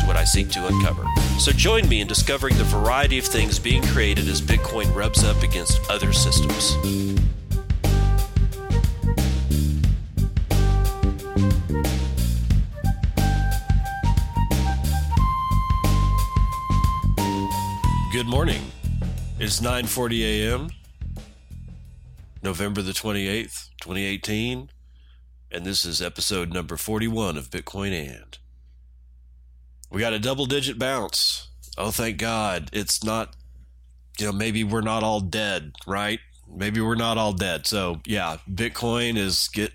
is what I seek to uncover. So join me in discovering the variety of things being created as Bitcoin rubs up against other systems. Good morning. It's 9:40 a.m. November the 28th, 2018, and this is episode number 41 of Bitcoin and we got a double digit bounce. Oh, thank God. It's not, you know, maybe we're not all dead, right? Maybe we're not all dead. So, yeah, Bitcoin is get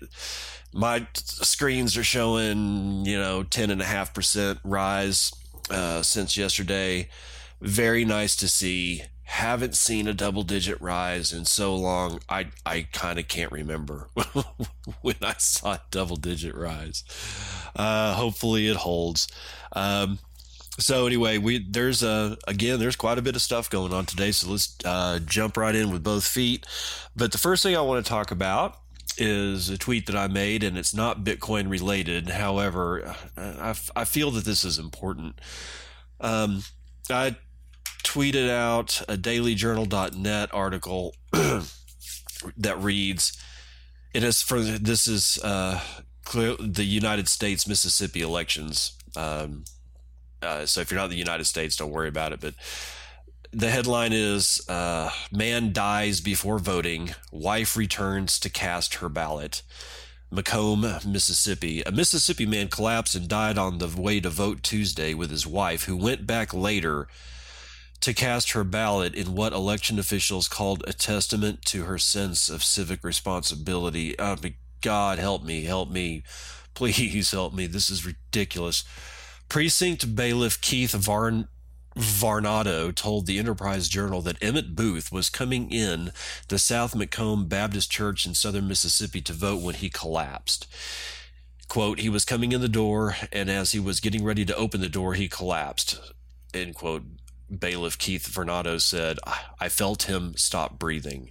my screens are showing, you know, 10.5% rise uh, since yesterday. Very nice to see. Haven't seen a double digit rise in so long. I, I kind of can't remember when I saw a double digit rise. Uh, hopefully it holds. Um, so anyway, we there's a again there's quite a bit of stuff going on today. So let's uh, jump right in with both feet. But the first thing I want to talk about is a tweet that I made, and it's not Bitcoin related. However, I, I feel that this is important. Um, I tweeted out a dailyjournal.net article that reads, "It is for this is uh, the United States Mississippi elections." Um, uh, so if you're not in the United States, don't worry about it. But the headline is uh, Man dies before voting, wife returns to cast her ballot. McComb, Mississippi. A Mississippi man collapsed and died on the way to vote Tuesday with his wife, who went back later to cast her ballot in what election officials called a testament to her sense of civic responsibility. Oh, God, help me, help me. Please help me. This is ridiculous. Precinct bailiff Keith Varn. Varnado told the Enterprise Journal that Emmett Booth was coming in the South McComb Baptist Church in southern Mississippi to vote when he collapsed. Quote, he was coming in the door, and as he was getting ready to open the door, he collapsed. End quote. Bailiff Keith Vernado said, I felt him stop breathing.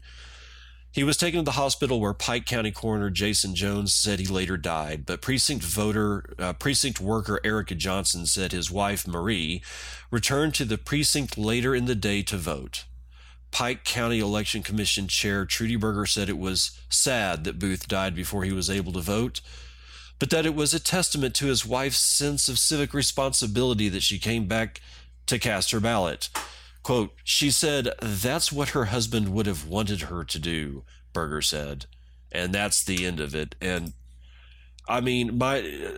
He was taken to the hospital where Pike County Coroner Jason Jones said he later died, but precinct voter, uh, precinct worker Erica Johnson said his wife Marie returned to the precinct later in the day to vote. Pike County Election Commission Chair Trudy Berger said it was sad that Booth died before he was able to vote, but that it was a testament to his wife's sense of civic responsibility that she came back to cast her ballot. Quote, she said, that's what her husband would have wanted her to do, Berger said. And that's the end of it. And I mean, my,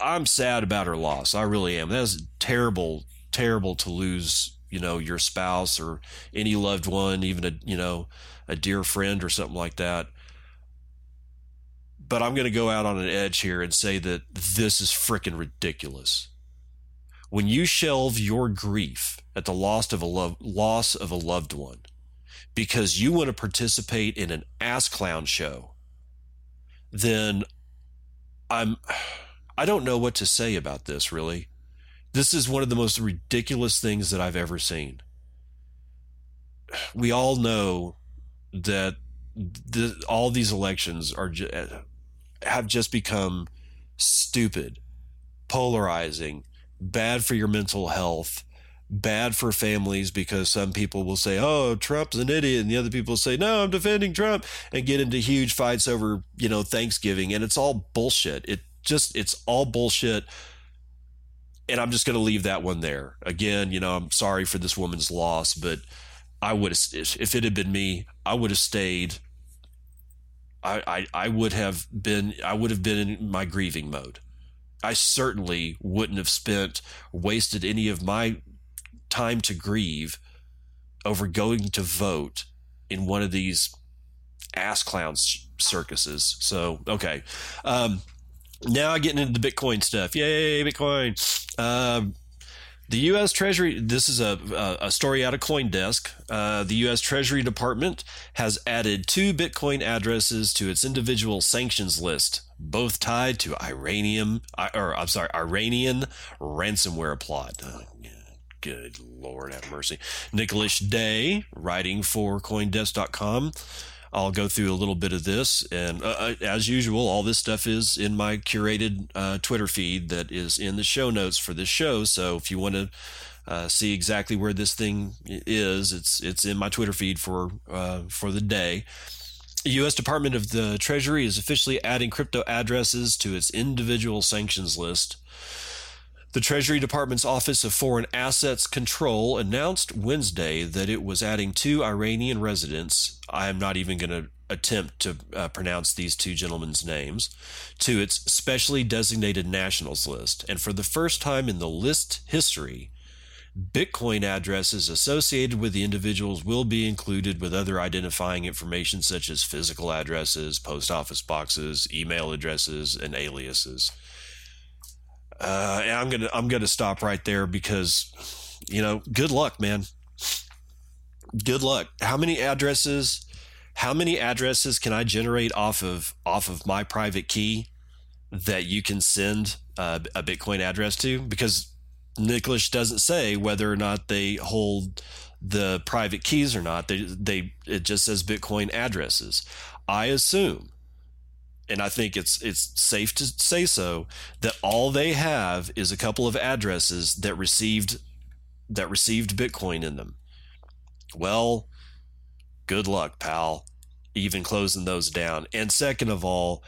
I'm sad about her loss. I really am. That's terrible, terrible to lose, you know, your spouse or any loved one, even a, you know, a dear friend or something like that. But I'm going to go out on an edge here and say that this is freaking ridiculous. When you shelve your grief at the loss of a lo- loss of a loved one because you want to participate in an ass clown show, then I'm I don't know what to say about this really. This is one of the most ridiculous things that I've ever seen. We all know that the, all these elections are have just become stupid, polarizing, bad for your mental health, bad for families because some people will say, "Oh, Trump's an idiot," and the other people say, "No, I'm defending Trump," and get into huge fights over, you know, Thanksgiving, and it's all bullshit. It just it's all bullshit. And I'm just going to leave that one there. Again, you know, I'm sorry for this woman's loss, but I would have, if it had been me, I would have stayed. I, I, I would have been, I would have been in my grieving mode. I certainly wouldn't have spent, wasted any of my time to grieve over going to vote in one of these ass clown circuses. So, okay. Um, now getting into the Bitcoin stuff. Yay, Bitcoin. Um, The U.S. Treasury, this is a, a story out of Coindesk. Uh, the U.S. Treasury Department has added two Bitcoin addresses to its individual sanctions list, both tied to Iranian, or I'm sorry, Iranian ransomware plot. Oh, good Lord have mercy. Nicholas Day, writing for Coindesk.com, I'll go through a little bit of this. And uh, uh, as usual, all this stuff is in my curated uh, Twitter feed that is in the show notes for this show. So if you want to uh, see exactly where this thing is, it's it's in my Twitter feed for uh, for the day. The U.S. Department of the Treasury is officially adding crypto addresses to its individual sanctions list. The Treasury Department's Office of Foreign Assets Control announced Wednesday that it was adding two Iranian residents. I am not even going to attempt to uh, pronounce these two gentlemen's names to its specially designated nationals list. And for the first time in the list history, Bitcoin addresses associated with the individuals will be included with other identifying information such as physical addresses, post office boxes, email addresses, and aliases. Uh, and I'm gonna I'm gonna stop right there because, you know, good luck, man. Good luck. How many addresses? How many addresses can I generate off of off of my private key that you can send uh, a Bitcoin address to? Because Nicholas doesn't say whether or not they hold the private keys or not. They they it just says Bitcoin addresses. I assume and I think it's it's safe to say so that all they have is a couple of addresses that received that received Bitcoin in them. Well, good luck, pal, even closing those down. And second of all,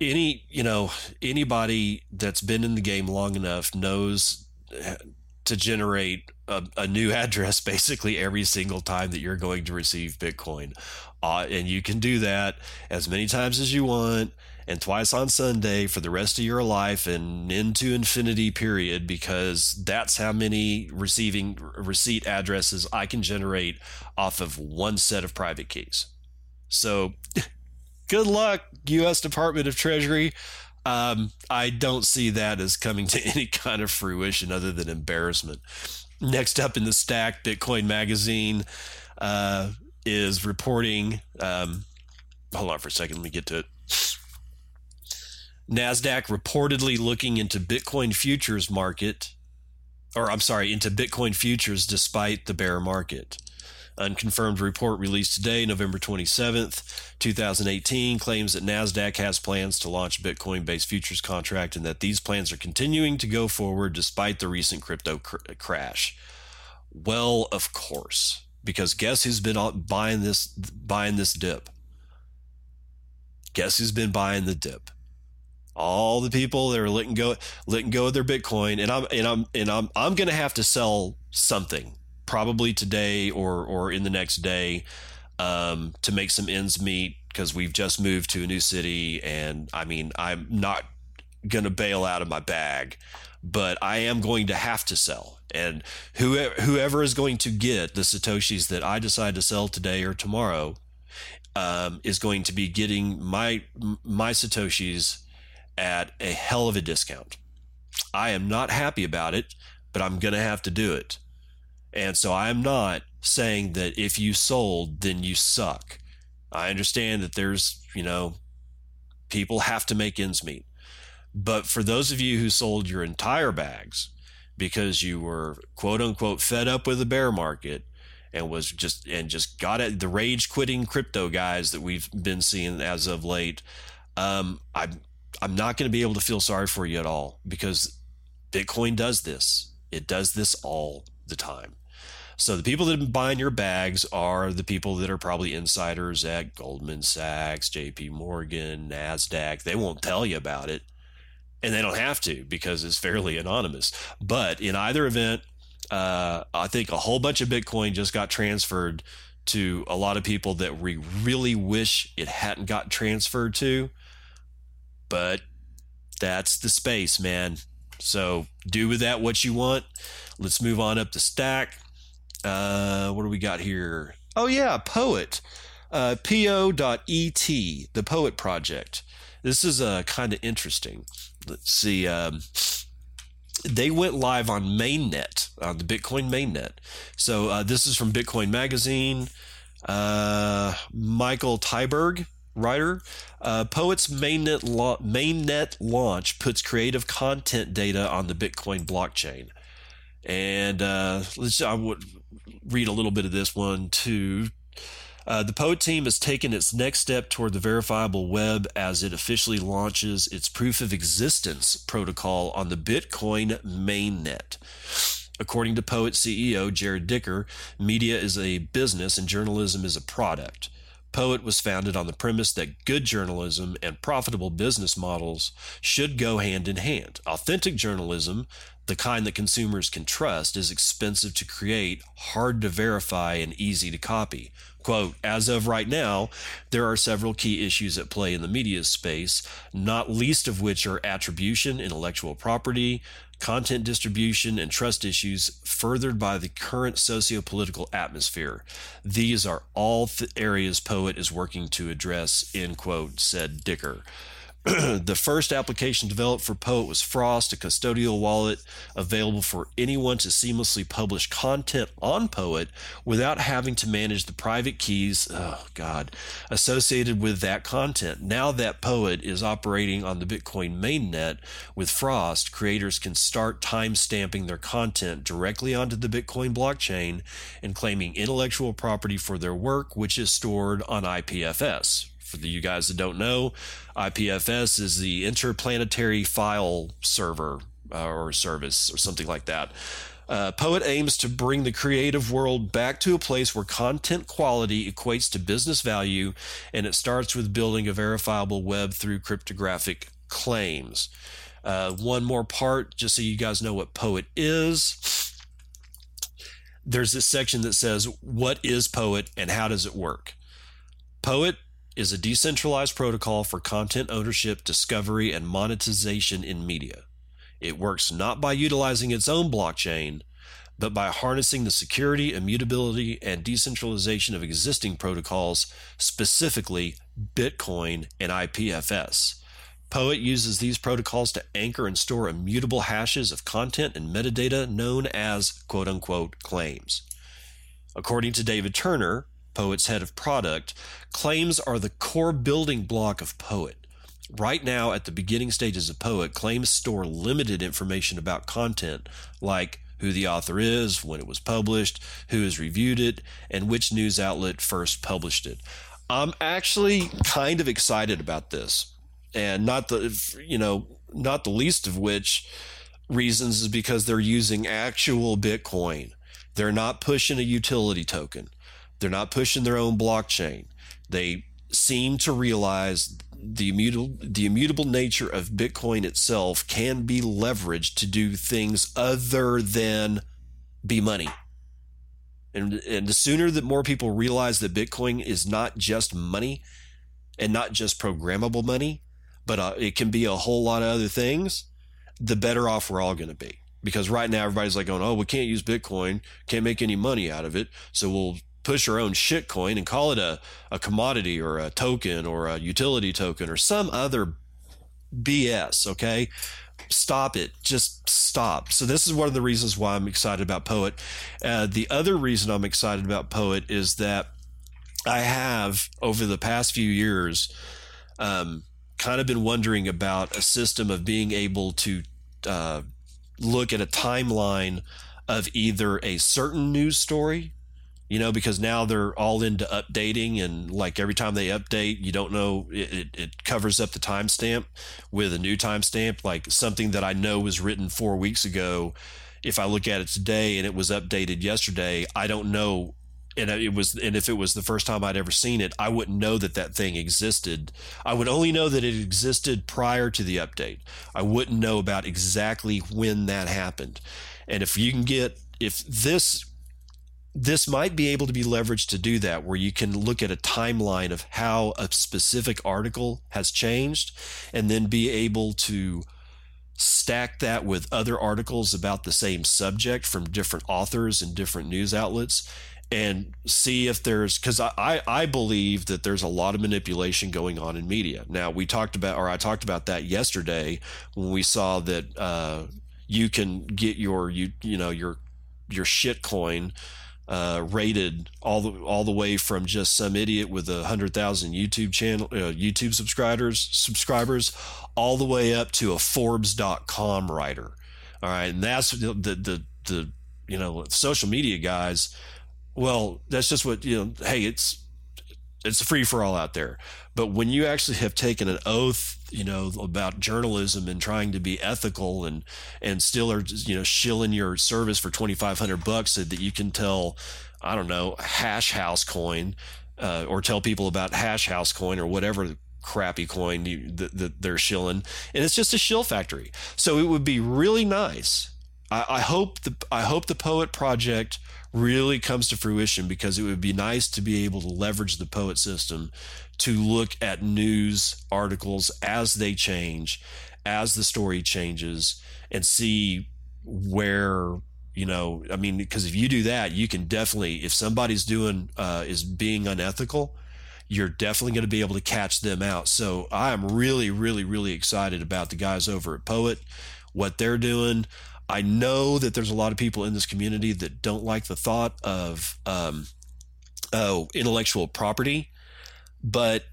any you know anybody that's been in the game long enough knows to generate a, a, new address basically every single time that you're going to receive Bitcoin. Uh, and you can do that as many times as you want and twice on Sunday for the rest of your life and into infinity period because that's how many receiving receipt addresses I can generate off of one set of private keys. So good luck, US Department of Treasury. Um, I don't see that as coming to any kind of fruition other than embarrassment. Next up in the stack, Bitcoin Magazine uh, is reporting. Um, hold on for a second. Let me get to it. NASDAQ reportedly looking into Bitcoin futures market, or I'm sorry, into Bitcoin futures despite the bear market. Unconfirmed report released today, November 27th, 2018, claims that NASDAQ has plans to launch a Bitcoin based futures contract and that these plans are continuing to go forward despite the recent crypto cr- crash. Well, of course, because guess who's been buying this buying this dip? Guess who's been buying the dip? All the people that are letting go letting go of their Bitcoin, and I'm and I'm and I'm I'm gonna have to sell something probably today or or in the next day um, to make some ends meet because we've just moved to a new city and I mean I'm not to bail out of my bag but I am going to have to sell and whoever whoever is going to get the satoshis that I decide to sell today or tomorrow um, is going to be getting my my satoshis at a hell of a discount. I am not happy about it, but I'm to have to do it. And so I'm not saying that if you sold, then you suck. I understand that there's, you know, people have to make ends meet. But for those of you who sold your entire bags because you were quote unquote fed up with the bear market and was just and just got it the rage quitting crypto guys that we've been seeing as of late, um, I'm I'm not going to be able to feel sorry for you at all because Bitcoin does this. It does this all the time. So the people that have been buying your bags are the people that are probably insiders at Goldman Sachs, JP Morgan, NASDAQ. They won't tell you about it. And they don't have to because it's fairly anonymous. But in either event, uh, I think a whole bunch of Bitcoin just got transferred to a lot of people that we really wish it hadn't got transferred to. But that's the space, man. So do with that what you want. Let's move on up the stack. Uh, what do we got here? Oh, yeah, Poet. Uh, po.et, the Poet Project. This is uh, kind of interesting. Let's see. Um, they went live on mainnet on the bitcoin mainnet so uh, this is from bitcoin magazine uh, michael tyberg writer uh, poet's mainnet, mainnet launch puts creative content data on the bitcoin blockchain and uh, let's i would read a little bit of this one too uh, the Poet team has taken its next step toward the verifiable web as it officially launches its proof of existence protocol on the Bitcoin mainnet. According to Poet CEO Jarrod Dicker, media is a business and journalism is a product. Poet was founded on the premise that good journalism and profitable business models should go hand in hand. Authentic journalism, the kind that consumers can trust, is expensive to create, hard to verify, and easy to copy. Quote, as of right now, there are several key issues at play in the media space, not least of which are attribution, intellectual property, content distribution, and trust issues furthered by the current socio-political atmosphere. These are all areas Poet is working to address, end quote, said Dicker. the first application developed for Poet was Frost, a custodial wallet available for anyone to seamlessly publish content on Poet without having to manage the private keys, oh God, associated with that content. Now that Poet is operating on the Bitcoin mainnet with Frost, creators can start time stamping their content directly onto the Bitcoin blockchain and claiming intellectual property for their work, which is stored on IPFS for the, you guys that don't know, IPFS is the Interplanetary File Server uh, or service or something like that. Uh, Poet aims to bring the creative world back to a place where content quality equates to business value, and it starts with building a verifiable web through cryptographic claims. Uh, one more part, just so you guys know what Poet is. There's this section that says, What is Poet and how does it work? Poet is a decentralized protocol for content ownership, discovery, and monetization in media. It works not by utilizing its own blockchain, but by harnessing the security, immutability, and decentralization of existing protocols, specifically Bitcoin and IPFS. Poet uses these protocols to anchor and store immutable hashes of content and metadata known as quote unquote claims. According to David Turner, Poet's head of product, claims are the core building block of Poet. Right now, at the beginning stages of Poet, claims store limited information about content, like who the author is, when it was published, who has reviewed it, and which news outlet first published it. I'm actually kind of excited about this, and not the you know not the least of which reasons is because they're using actual Bitcoin. They're not pushing a utility token. They're not pushing their own blockchain. They seem to realize the immutable, the immutable nature of Bitcoin itself can be leveraged to do things other than be money. And, and the sooner that more people realize that Bitcoin is not just money and not just programmable money, but uh, it can be a whole lot of other things, the better off we're all going to be. Because right now everybody's like going, oh, we can't use Bitcoin, can't make any money out of it, so we'll push your own shitcoin and call it a, a commodity or a token or a utility token or some other BS, okay? Stop it. Just stop. So, this is one of the reasons why I'm excited about Poet. Uh, the other reason I'm excited about Poet is that I have, over the past few years, um, kind of been wondering about a system of being able to uh, look at a timeline of either a certain news story you know, because now they're all into updating and like every time they update, you don't know, it, it, it covers up the timestamp with a new timestamp, like something that I know was written four weeks ago. If I look at it today and it was updated yesterday, I don't know. And it was, and if it was the first time I'd ever seen it, I wouldn't know that that thing existed. I would only know that it existed prior to the update. I wouldn't know about exactly when that happened. And if you can get, if this this might be able to be leveraged to do that, where you can look at a timeline of how a specific article has changed and then be able to stack that with other articles about the same subject from different authors and different news outlets and see if there's because I, I believe that there's a lot of manipulation going on in media. Now we talked about or I talked about that yesterday when we saw that uh, you can get your you you know your your shit coin uh, rated all the all the way from just some idiot with a hundred thousand YouTube channel uh, YouTube subscribers subscribers all the way up to a Forbes.com writer. All right, and that's the the the, the you know social media guys. Well, that's just what you know. Hey, it's it's free for all out there. But when you actually have taken an oath, you know, about journalism and trying to be ethical and and still are you know shilling your service for twenty five hundred bucks so that you can tell, I don't know, hash house coin, uh, or tell people about hash house coin or whatever crappy coin you, that, that they're shilling, and it's just a shill factory. So it would be really nice. I, hope the I hope the Poet Project really comes to fruition because it would be nice to be able to leverage the poet system to look at news articles as they change, as the story changes, and see where you know i mean because if you do that you can definitely if somebody's doing uh, is being unethical you're definitely going to be able to catch them out. So i am really really really excited about the guys over at poet what they're doing I know that there's a lot of people in this community that don't like the thought of um, oh intellectual property, but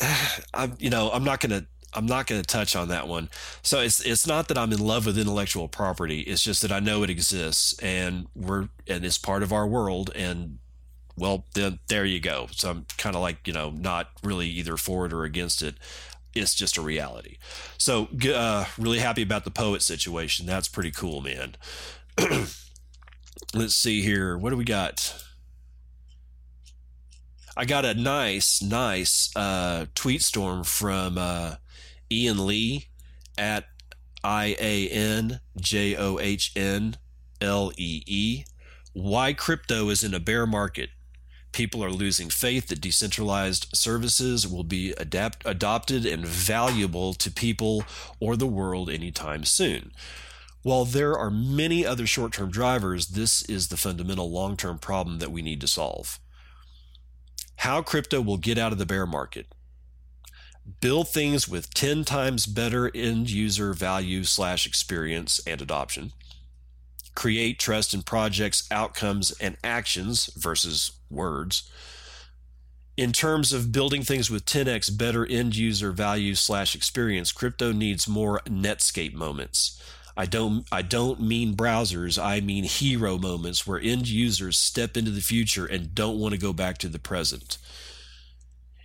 I'm you know I'm not gonna I'm not to touch on that one. So it's it's not that I'm in love with intellectual property. It's just that I know it exists and we're and it's part of our world and well then there you go. So I'm kind of like, you know, not really either for it or against it it's just a reality. So, uh, really happy about the poet situation. That's pretty cool, man. Let's see here. What do we got? I got a nice, nice uh, tweet storm from uh, Ian Lee at I A N J O H N L E E. Why crypto is in a bear market. People are losing faith that decentralized services will be adapt, adopted and valuable to people or the world anytime soon. While there are many other short term drivers, this is the fundamental long term problem that we need to solve. How crypto will get out of the bear market. Build things with 10 times better end user value slash experience and adoption create trust in projects, outcomes, and actions versus words. In terms of building things with 10x better end user value slash experience, crypto needs more Netscape moments. I don't I don't mean browsers, I mean hero moments where end users step into the future and don't want to go back to the present.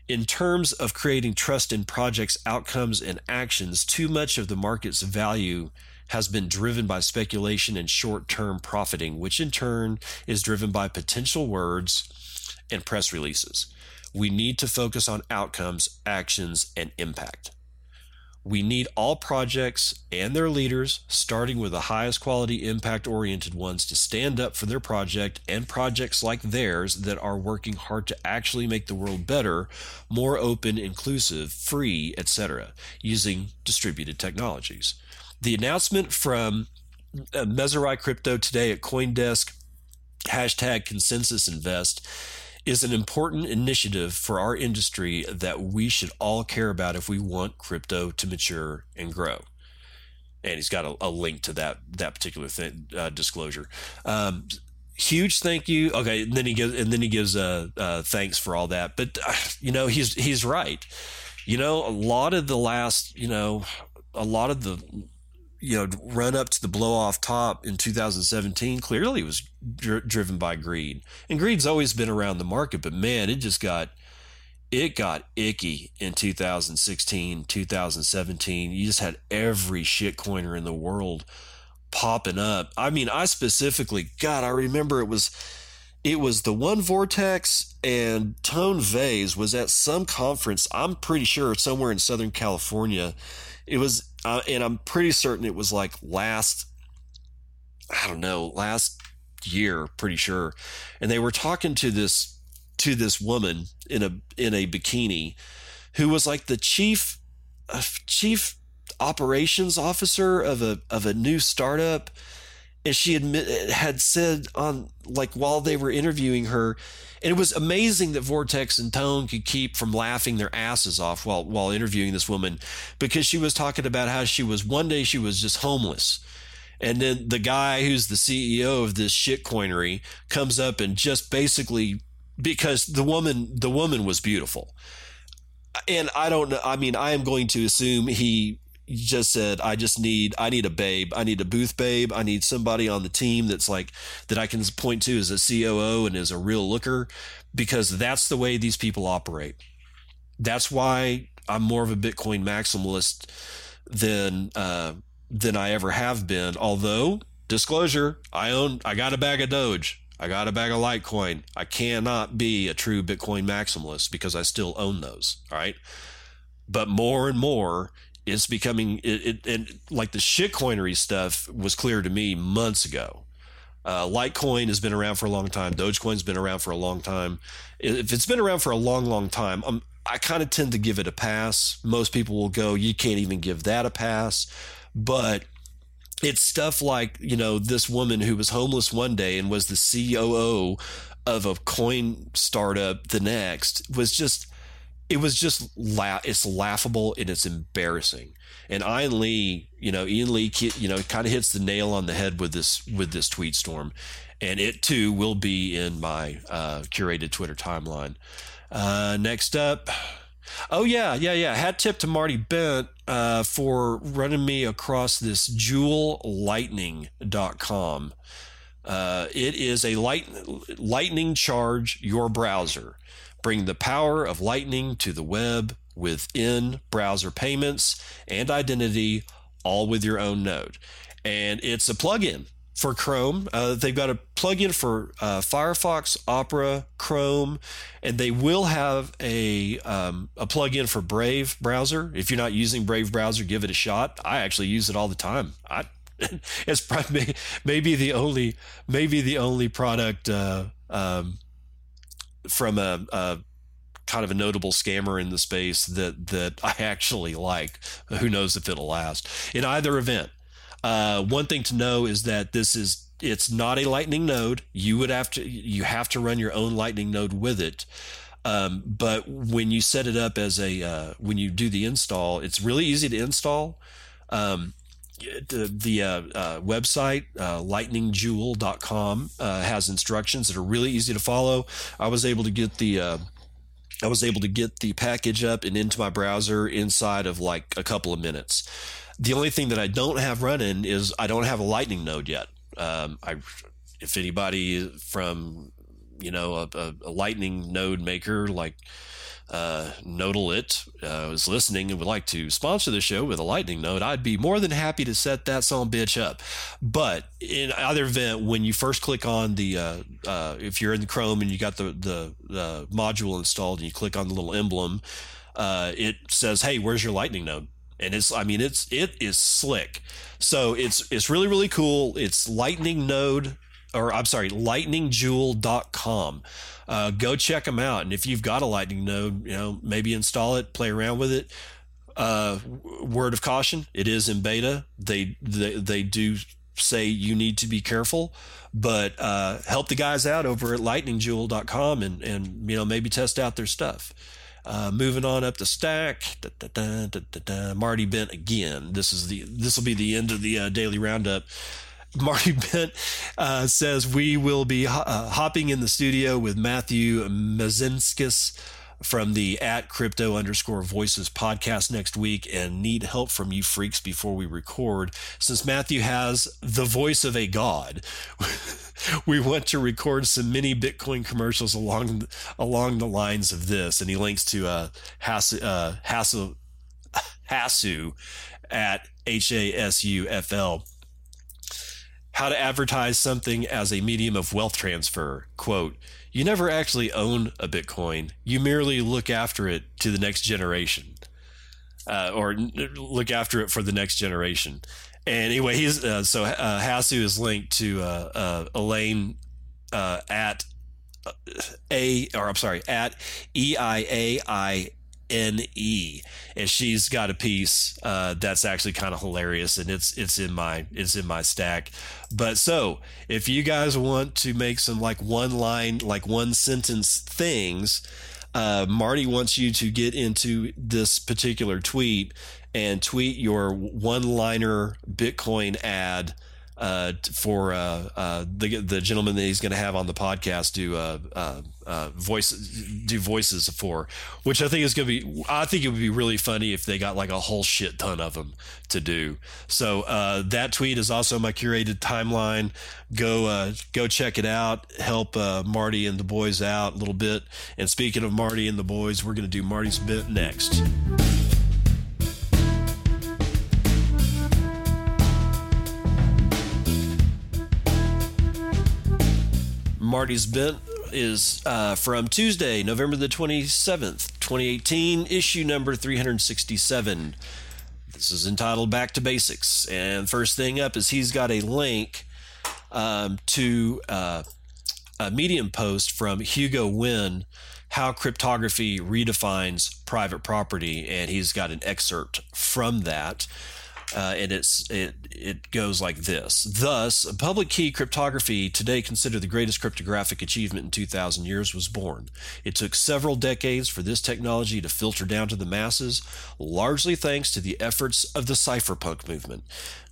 In terms of creating trust in projects, outcomes, and actions, too much of the market's value has been driven by speculation and short term profiting, which in turn is driven by potential words and press releases. We need to focus on outcomes, actions, and impact. We need all projects and their leaders, starting with the highest quality impact oriented ones, to stand up for their project and projects like theirs that are working hard to actually make the world better, more open, inclusive, free, etc., using distributed technologies. The announcement from uh, Messari Crypto today at Coindesk, hashtag consensus invest, is an important initiative for our industry that we should all care about if we want crypto to mature and grow. And he's got a, a link to that that particular thing, uh, disclosure. Um, huge thank you. Okay, and then he gives and then he gives uh, uh, thanks for all that. But uh, you know he's he's right. You know a lot of the last you know a lot of the you know run up to the blow off top in 2017 clearly was dr- driven by greed. And greed's always been around the market but man it just got it got icky in 2016 2017 you just had every shitcoiner in the world popping up. I mean i specifically god i remember it was it was the one vortex and Tone Vays was at some conference i'm pretty sure somewhere in southern california it was uh, and I'm pretty certain it was like last, I don't know, last year, pretty sure. And they were talking to this to this woman in a in a bikini, who was like the chief uh, chief operations officer of a of a new startup and she admit, had said on like while they were interviewing her and it was amazing that vortex and tone could keep from laughing their asses off while while interviewing this woman because she was talking about how she was one day she was just homeless And then the guy who's the CEO of this shit coinery comes up and just basically because the woman the woman was beautiful. And I don't know I mean I am going to assume he just said I just need I need a babe. I need a booth babe. I need somebody on the team that's like that I can point to as a COO and as a real looker because that's the way these people operate. That's why I'm more of a Bitcoin maximalist than uh, than I ever have been. Although disclosure, I own I got a bag of Doge. I got a bag of Litecoin. I cannot be a true Bitcoin maximalist because I still own those. All right. But more and more, it's becoming it, it and like the shitcoinery stuff was clear to me months ago. Uh, Litecoin has been around for a long time. Dogecoin's been around for a long time. If it's been around for a long, long time, I'm, I kind of tend to give it a pass. Most people will go, you can't even give that a pass. But it's stuff like, you know, this woman who was homeless one day and was the COO of a coin startup the next was just, it was just, la- it's laughable and it's embarrassing. And Ian Lee, you know, Ian Lee, you know, kind of hits the nail on the head with this, with this tweet storm. And it too will be in my uh, curated Twitter timeline. Uh, next up. Oh yeah, yeah, yeah. Hat tip to Marty Bent uh, for running me across this JouleLightning.com. Uh, it is a light, lightning charge your browser. Bring the power of lightning to the web within browser payments and identity, all with your own node. And it's a plugin for Chrome. Uh, they've got a plugin for uh, Firefox, Opera, Chrome, and they will have a um, a plugin for Brave browser. If you're not using Brave browser, give it a shot. I actually use it all the time. I it's probably maybe the only maybe the only product uh, um, from a, a kind of a notable scammer in the space that that I actually like. Who knows if it'll last? In either event, uh, one thing to know is that this is it's not a lightning node you would have to you have to run your own lightning node with it um, but when you set it up as a uh, when you do the install it's really easy to install um, the, the uh, uh, website uh, lightningjoule.com uh, has instructions that are really easy to follow i was able to get the uh, i was able to get the package up and into my browser inside of like a couple of minutes the only thing that I don't have running is I don't have a Lightning node yet. Um, I, if anybody from, you know, a, a, a Lightning node maker like uh, Nodelit uh, was listening and would like to sponsor the show with a Lightning node, I'd be more than happy to set that song bitch up. But in either event, when you first click on the, uh, uh, if you're in Chrome and you got the, the, the module installed and you click on the little emblem, uh, it says, "Hey, where's your Lightning node?" and it's I mean it's it is slick. So it's it's really really cool. It's Lightning Node or I'm sorry, lightningjoule.com. Uh, go check them out. And if you've got a Lightning node, you know, maybe install it, play around with it. Uh, word of caution: it is in beta. They they they do say you need to be careful, but uh, help the guys out over at lightningjoule.com and and you know maybe test out their stuff. Uh, moving on up the stack, da, da, da, Marty Bent again. This is the this will be the end of the uh, daily roundup. Marty Bent uh, says we will be ho- uh, hopping in the studio with Matthew Mezinskis from the at crypto underscore voices podcast next week and need help from you freaks before we record. Since Matthew has the voice of a god, we want to record some mini Bitcoin commercials along along the lines of this. And he links to uh, uh, Hasu at H A S U F L how to advertise something as a medium of wealth transfer. Quote, you never actually own a Bitcoin. You merely look after it to the next generation, uh, or look after it for the next generation. And anyway, he's uh, so uh, Hasu is linked to uh, uh, Elaine uh, at a or I'm sorry at E I A I N E, and she's got a piece uh, that's actually kind of hilarious, and it's it's in my it's in my stack. But so if you guys want to make some like one line, like one sentence things, uh, Marty wants you to get into this particular tweet and tweet your one liner Bitcoin ad uh, for uh, uh, the the gentleman that he's going to have on the podcast do uh, uh, voice do voices for, which I think is going to be. I think it would be really funny if they got like a whole shit ton of them to do. So that tweet is also my curated timeline. Go go check it out. Help Marty and the boys out a little bit. And speaking of Marty and the boys, we're going to do Marty's bit next. Marty's Bent is uh, from Tuesday, November the 27th, 2018, issue number 367. This is entitled Back to Basics. And first thing up is he's got a link um, to uh, a Medium post from Hugo Nguyen, How Cryptography Redefines Private Property. And he's got an excerpt from that uh, and it's it it goes like this. Thus, public key cryptography, today considered the greatest cryptographic achievement in 2,000 years, was born. It took several decades for this technology to filter down to the masses, largely thanks to the efforts of the cypherpunk movement.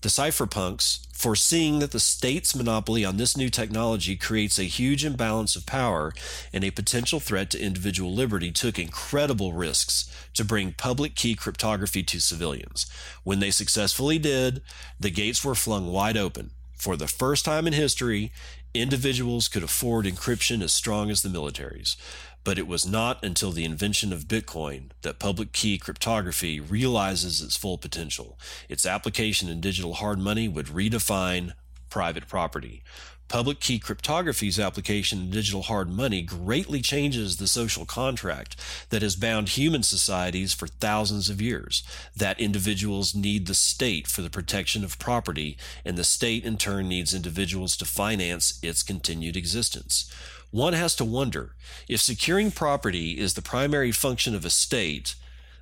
The cypherpunks, foreseeing that the state's monopoly on this new technology creates a huge imbalance of power and a potential threat to individual liberty, took incredible risks to bring public key cryptography to civilians. When they successfully did, the gates were flung wide open. For the first time in history, individuals could afford encryption as strong as the militaries. But it was not until the invention of Bitcoin that public key cryptography realizes its full potential. Its application in digital hard money would redefine private property. Public key cryptography's application in digital hard money greatly changes the social contract that has bound human societies for thousands of years. That individuals need the state for the protection of property, and the state in turn needs individuals to finance its continued existence. One has to wonder if securing property is the primary function of a state,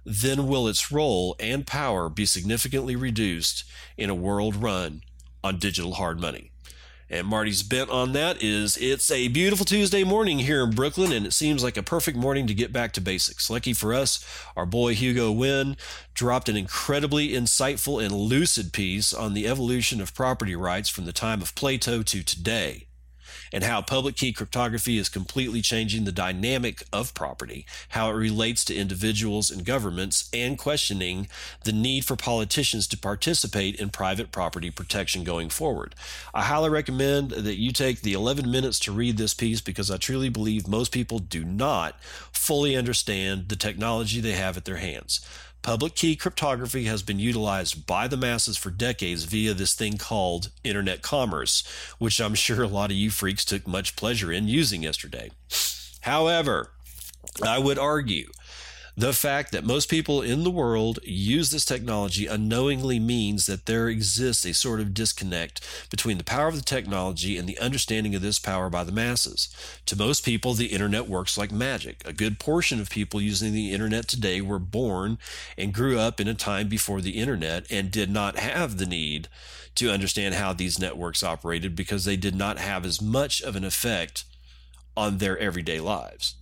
then will its role and power be significantly reduced in a world run on digital hard money? And Marty's bent on that is it's a beautiful Tuesday morning here in Brooklyn, and it seems like a perfect morning to get back to basics. Lucky for us, our boy Hugo Nguyen dropped an incredibly insightful and lucid piece on the evolution of property rights from the time of Plato to today and how public key cryptography is completely changing the dynamic of property, how it relates to individuals and governments, and questioning the need for politicians to participate in private property protection going forward. I highly recommend that you take the 11 minutes to read this piece because I truly believe most people do not fully understand the technology they have at their hands. Public key cryptography has been utilized by the masses for decades via this thing called internet commerce, which I'm sure a lot of you freaks took much pleasure in using yesterday. However, I would argue the fact that most people in the world use this technology unknowingly means that there exists a sort of disconnect between the power of the technology and the understanding of this power by the masses. To most people, the internet works like magic. A good portion of people using the internet today were born and grew up in a time before the internet and did not have the need to understand how these networks operated because they did not have as much of an effect on their everyday lives.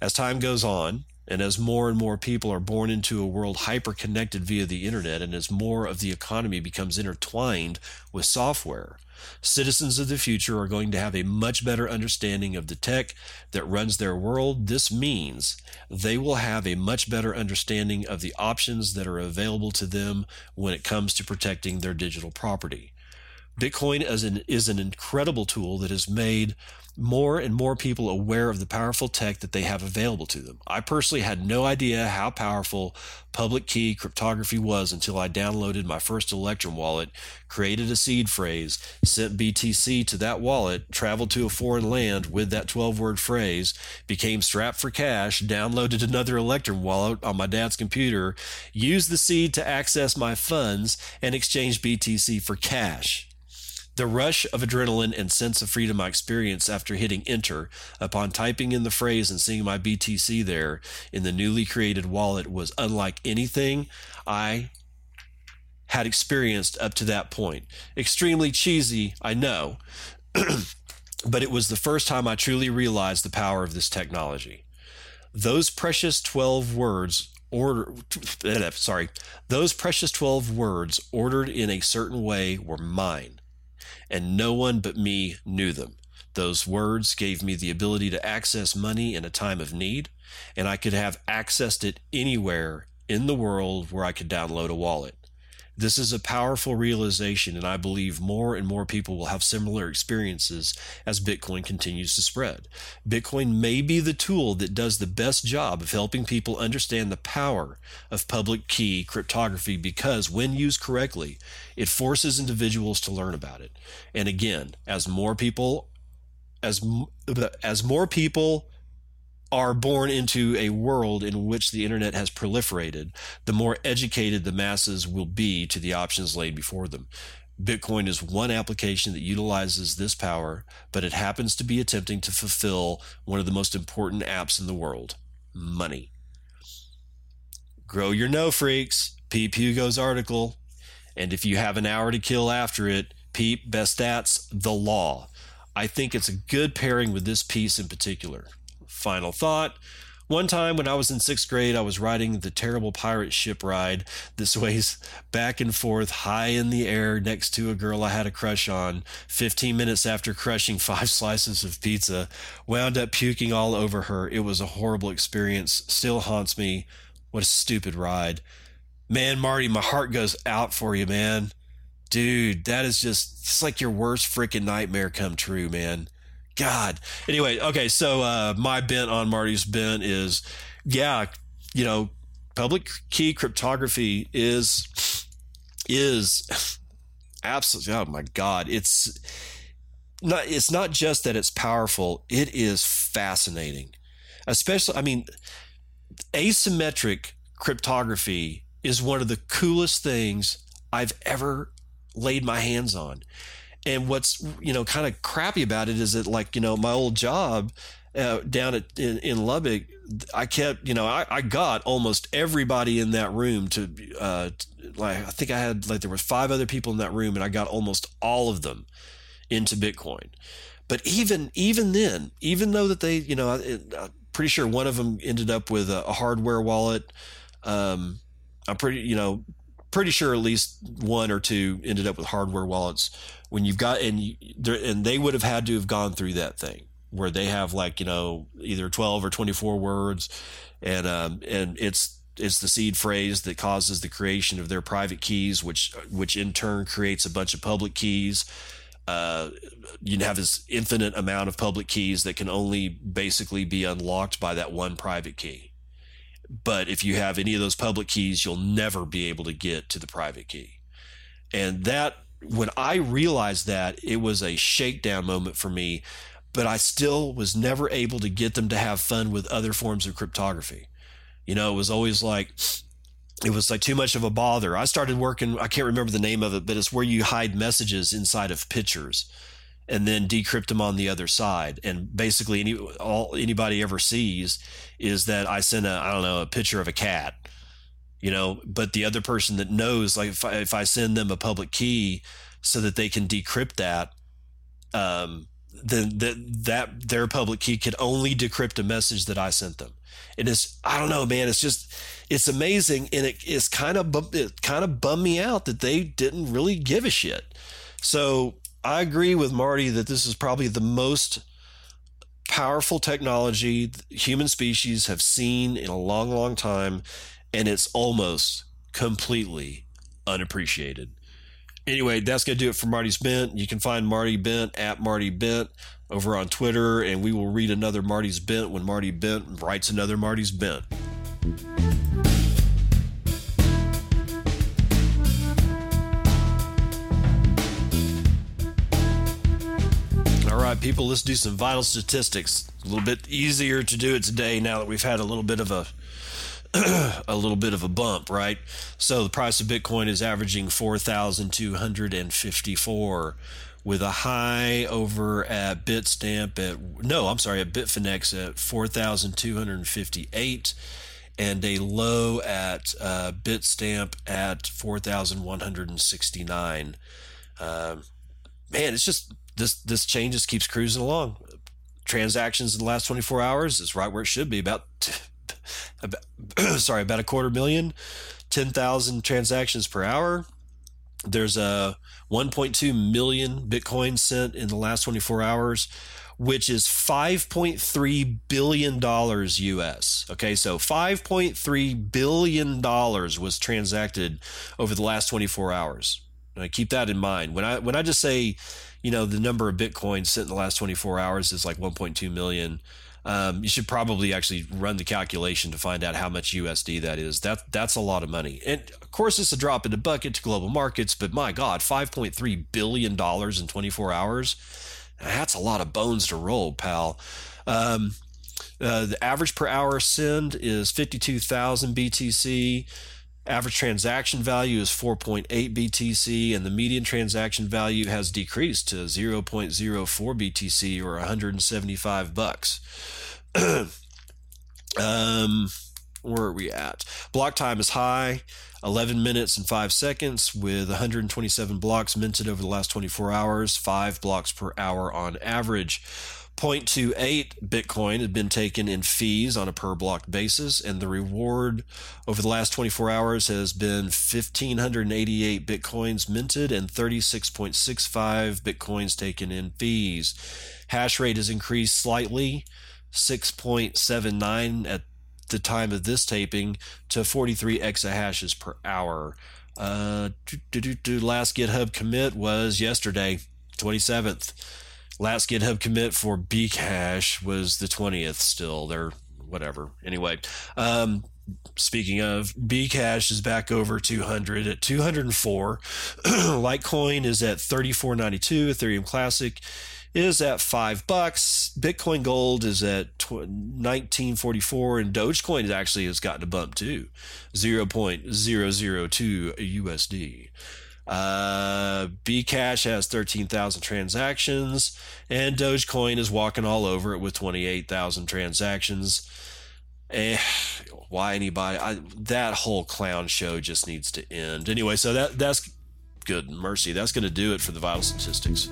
As time goes on, and as more and more people are born into a world hyper connected via the internet, and as more of the economy becomes intertwined with software, citizens of the future are going to have a much better understanding of the tech that runs their world. This means they will have a much better understanding of the options that are available to them when it comes to protecting their digital property. Bitcoin is an, is an incredible tool that has made more and more people aware of the powerful tech that they have available to them. I personally had no idea how powerful public key cryptography was until I downloaded my first Electrum wallet, created a seed phrase, sent BTC to that wallet, traveled to a foreign land with that 12 word phrase, became strapped for cash, downloaded another Electrum wallet on my dad's computer, used the seed to access my funds, and exchanged BTC for cash. The rush of adrenaline and sense of freedom I experienced after hitting enter upon typing in the phrase and seeing my BTC there in the newly created wallet was unlike anything I had experienced up to that point. Extremely cheesy, I know, but it was the first time I truly realized the power of this technology. Those precious 12 words order sorry, those precious 12 words ordered in a certain way were mine and no one but me knew them. Those words gave me the ability to access money in a time of need, and I could have accessed it anywhere in the world where I could download a wallet. This is a powerful realization, and I believe more and more people will have similar experiences as Bitcoin continues to spread. Bitcoin may be the tool that does the best job of helping people understand the power of public key cryptography because, when used correctly, it forces individuals to learn about it. And again, as more people as as more people are born into a world in which the internet has proliferated, the more educated the masses will be to the options laid before them. Bitcoin is one application that utilizes this power, but it happens to be attempting to fulfill one of the most important apps in the world money. Grow your no freaks. Peep Hugo's article. And if you have an hour to kill after it, peep Bastiat's, the law. I think it's a good pairing with this piece in particular final thought. One time when I was in sixth grade, I was riding the terrible pirate ship ride that sways back and forth high in the air next to a girl I had a crush on. 15 minutes after crushing five slices of pizza, wound up puking all over her. It was a horrible experience, still haunts me. What a stupid ride. Man, Marty, my heart goes out for you, man. Dude, that is just, it's like your worst freaking nightmare come true, man. God. Anyway, okay, so uh, my bent on Marty's bent is, yeah, you know, public key cryptography is is absolutely. Oh my God, it's not. It's not just that it's powerful; it is fascinating. Especially, I mean, asymmetric cryptography is one of the coolest things I've ever laid my hands on. And what's you know kind of crappy about it is that like you know my old job uh, down at in, in, Lubbock, I kept you know I, I got almost everybody in that room to uh, like I think I had like there was five other people in that room and I got almost all of them into Bitcoin. But even even then, even though that they you know I'm pretty sure one of them ended up with a, a hardware wallet. Um, I'm pretty you know pretty sure at least one or two ended up with hardware wallets when you've got and you, and they would have had to have gone through that thing where they have like you know either 12 or 24 words. And um and it's it's the seed phrase that causes the creation of their private keys which which in turn creates a bunch of public keys. Uh, you have this infinite amount of public keys that can only basically be unlocked by that one private key but if you have any of those public keys, you'll never be able to get to the private key. And that, when I realized that, it was a shakedown moment for me, but I still was never able to get them to have fun with other forms of cryptography. You know, it was always like, it was like too much of a bother. I started working, I can't remember the name of it, but it's where you hide messages inside of pictures and then decrypt them on the other side. And basically, any all anybody ever sees is that I send a I don't know a picture of a cat, you know. But the other person that knows, like if I, if I send them a public key so that they can decrypt that, um, then that that their public key could only decrypt a message that I sent them. And it's I don't know, man. It's just it's amazing, and it it's kind of it kind of bummed me out that they didn't really give a shit. So I agree with Marty that this is probably the most powerful technology human species have seen in a long, long time, and it's almost completely unappreciated. Anyway, that's going to do it for Marty's Bent. You can find Marty Bent at Marty Bent over on Twitter, and we will read another Marty's Bent when Marty Bent writes another Marty's Bent. Right, people, let's do some vital statistics. A little bit easier to do it today now that we've had a little bit of a a little bit of a bump, right? So the price of Bitcoin is averaging 4,254 with a high over at Bitstamp at no, I'm sorry, at Bitfinex at 4,258 and a low at uh, Bitstamp at 4,169. Uh, man, it's just this this chain just keeps cruising along. Transactions in the last 24 hours is right where it should be. About, about sorry, about a quarter million, 10,000 transactions per hour. There's a 1.2 million Bitcoin sent in the last 24 hours, which is 5.3 billion dollars US. Okay, so 5.3 billion dollars was transacted over the last 24 hours. Now, keep that in mind. When I when I just say, you know, the number of Bitcoin sent in the last 24 hours is like 1.2 million um, you should probably actually run the calculation to find out how much USD that is. That that's a lot of money, and of course it's a drop in the bucket to global markets. But my God, 5.3 billion dollars in 24 hours. That's a lot of bones to roll, pal. Um, uh, the average per hour send is 52,000 BTC. Average transaction value is 4.8 BTC, and the median transaction value has decreased to 0.04 BTC or 175 bucks. um, where are we at? Block time is high, 11 minutes and 5 seconds, with 127 blocks minted over the last 24 hours, 5 blocks per hour on average. 0.28 Bitcoin had been taken in fees on a per block basis, and the reward over the last 24 hours has been 1,588 Bitcoins minted and 36.65 Bitcoins taken in fees. Hash rate has increased slightly 6.79 at the time of this taping to 43 exahashes per hour. Uh, last GitHub commit was yesterday, 27th. Last GitHub commit for Bcash was the 20th still. They're whatever. Anyway, um, speaking of, Bcash is back over 200 at 204. Litecoin is at 34.92. Ethereum Classic is at five bucks. Bitcoin Gold is at 1944, and Dogecoin actually has gotten a bump too, 0.002 USD. Uh, Bcash has 13,000 transactions, and Dogecoin is walking all over it with 28,000 transactions. Eh, why anybody? I, that whole clown show just needs to end. Anyway, so that that's good. Mercy. That's going to do it for the vital statistics.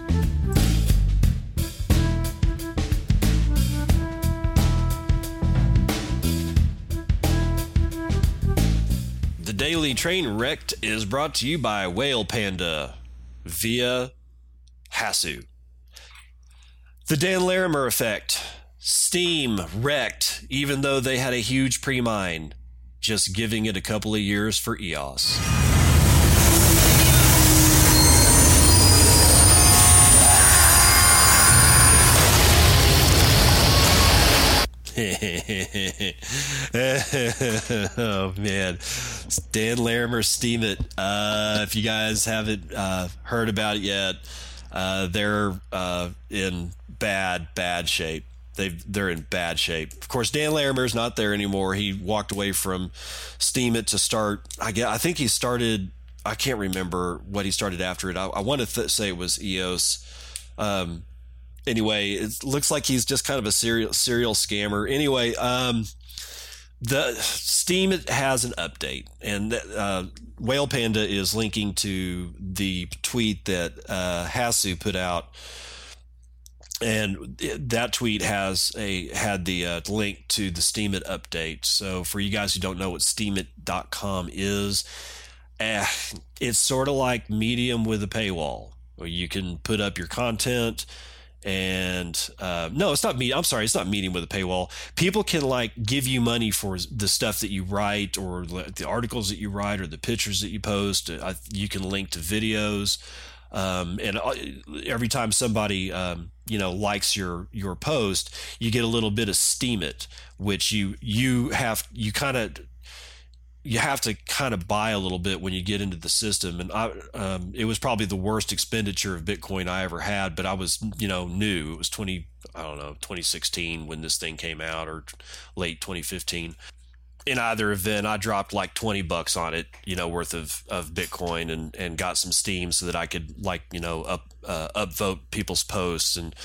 Daily Train Wrecked is brought to you by Whale Panda via Hasu. The Dan Larimer effect. Steem wrecked, even though they had a huge pre mine, just giving it a couple of years for EOS. oh man, Dan Larimer, Steemit. Uh, if you guys haven't uh, heard about it yet, uh, they're uh, in bad, bad shape. They they're in bad shape. Of course, Dan Larimer's not there anymore. He walked away from Steemit to start. I get. I think he started. I can't remember what he started after it. I, I want to th- say it was EOS. Um, anyway, it looks like he's just kind of a serial serial scammer. Anyway, um, the Steem has an update, and uh, Whale Panda is linking to the tweet that uh, Hasu put out, and that tweet has a had the uh, link to the Steemit update. So for you guys who don't know what Steemit.com is, eh, it's sort of like Medium with a paywall, where you can put up your content and uh, no, it's not me. I'm sorry, it's not meeting with a paywall. People can like give you money for the stuff that you write, or the articles that you write, or the pictures that you post. Uh, you can link to videos, um, and uh, every time somebody um, you know likes your your post, you get a little bit of Steemit, which you you have you kind of you have to kind of buy a little bit when you get into the system. And I, um, it was probably the worst expenditure of Bitcoin I ever had, but I was, you know, new. It was 20, I don't know, 2016 when this thing came out or late 2015. In either event, I dropped like 20 bucks on it, you know, worth of, of Bitcoin and, and got some Steem so that I could like, you know, up, uh, upvote people's posts. And,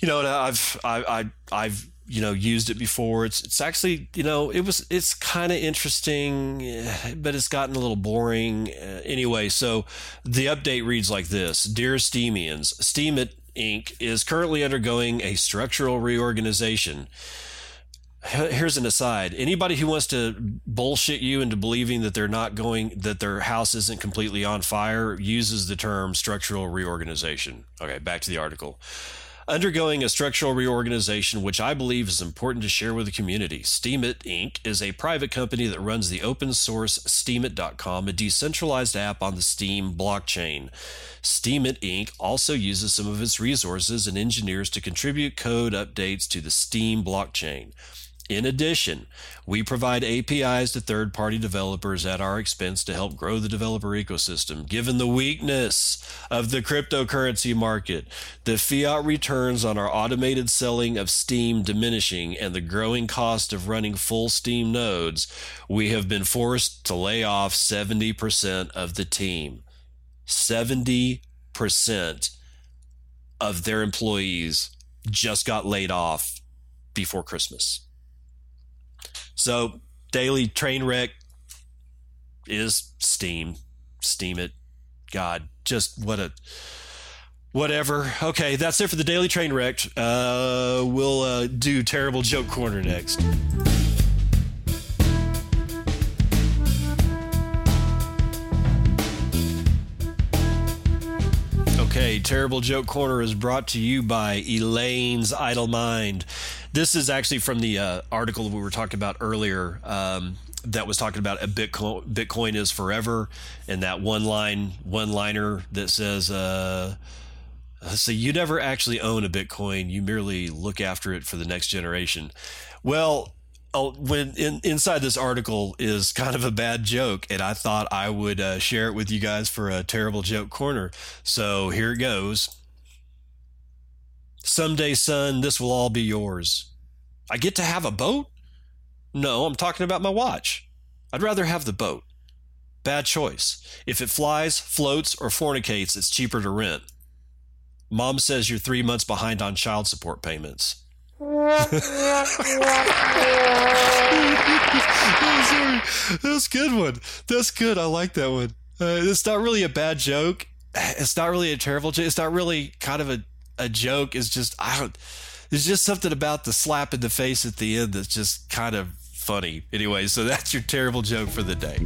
you know, I've, I, I, I've, you know used it before. It's it's actually you know it was it's kind of interesting eh, but it's gotten a little boring uh, anyway. So the update reads like this. Dear steemians steemit inc is currently undergoing a structural reorganization. Here's an aside. Anybody who wants to bullshit you into believing that they're not going that their house isn't completely on fire uses the term structural reorganization. Okay back to the article undergoing a structural reorganization, which I believe is important to share with the community. Steemit Inc. is a private company that runs the open source Steemit.com, a decentralized app on the Steem blockchain. Steemit Inc. also uses some of its resources and engineers to contribute code updates to the Steem blockchain. In addition, we provide APIs to third party developers at our expense to help grow the developer ecosystem. Given the weakness of the cryptocurrency market, the fiat returns on our automated selling of Steem diminishing, and the growing cost of running full Steem nodes, we have been forced to lay off 70% of the team. 70% of their employees just got laid off before Christmas. So daily train wreck is Steem. Steam it. God, just what a whatever. Okay, that's it for the daily train wreck. Uh, we'll uh, do terrible joke corner next. Okay, Terrible Joke Corner is brought to you by Elaine's Idle Mind. This is actually from the uh, article we were talking about earlier um, that was talking about a Bitcoin, Bitcoin is forever, and that one line, one liner that says, uh, so you never actually own a Bitcoin, you merely look after it for the next generation. Well, oh, when in, inside this article is kind of a bad joke, and I thought I would uh, share it with you guys for a terrible joke corner. So here it goes. Someday, son, this will all be yours. I get to have a boat? No, I'm talking about my watch. I'd rather have the boat. Bad choice. If it flies, floats, or fornicates, it's cheaper to rent. Mom says you're three months behind on child support payments. That's a good one. That's good. I like that one. Uh, it's not really a bad joke. It's not really a terrible joke. It's not really kind of a a joke is just I don't. There's just something about the slap in the face at the end that's just kind of funny. Anyway, so that's your terrible joke for the day.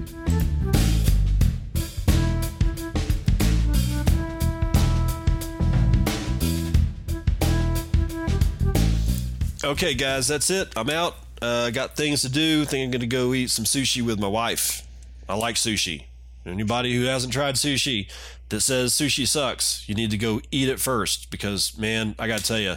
Okay, guys, that's it. I'm out. Uh, got things to do. Think I'm going to go eat some sushi with my wife. I like sushi. Anybody who hasn't tried sushi that says sushi sucks, you need to go eat it first because, man, I got to tell you,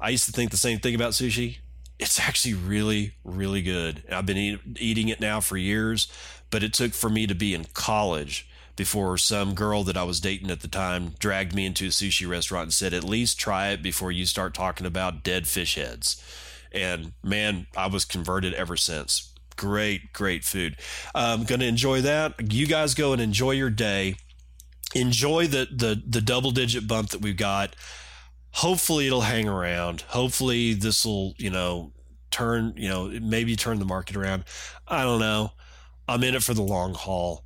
I used to think the same thing about sushi. It's actually really, really good. I've been eat, eating it now for years, but it took for me to be in college before some girl that I was dating at the time dragged me into a sushi restaurant and said, at least try it before you start talking about dead fish heads. And man, I was converted ever since great, great food. I'm going to enjoy that. You guys go and enjoy your day. Enjoy the the the double digit bump that we've got. Hopefully it'll hang around. Hopefully this will, you know, turn, you know, maybe turn the market around. I don't know. I'm in it for the long haul.